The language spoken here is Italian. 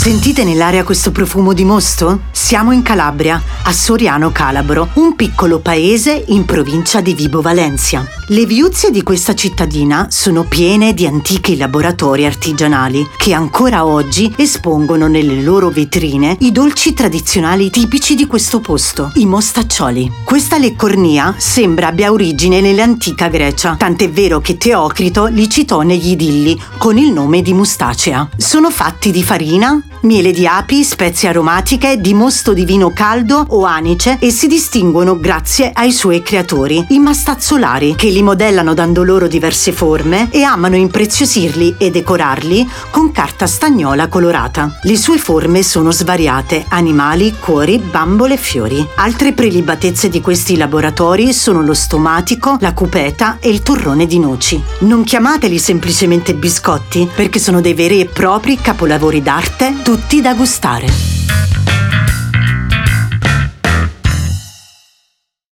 Sentite nell'aria questo profumo di mosto? Siamo in Calabria, a Soriano Calabro, un piccolo paese in provincia di Vibo Valencia. Le viuzze di questa cittadina sono piene di antichi laboratori artigianali che ancora oggi espongono nelle loro vetrine i dolci tradizionali tipici di questo posto, i mostaccioli. Questa leccornia sembra abbia origine nell'antica Grecia, tant'è vero che Teocrito li citò negli idilli con il nome di mustacea. Sono fatti di farina, miele di api, spezie aromatiche, di mosto di vino caldo o anice e si distinguono grazie ai suoi creatori, i mastazzolari, che li modellano dando loro diverse forme e amano impreziosirli e decorarli con carta stagnola colorata. Le sue forme sono svariate, animali, cuori, bambole e fiori. Altre prelibatezze di questi laboratori sono lo stomatico, la cupeta e il torrone di noci. Non chiamateli semplicemente biscotti, perché sono dei veri e propri capolavori d'arte tutti da gustare.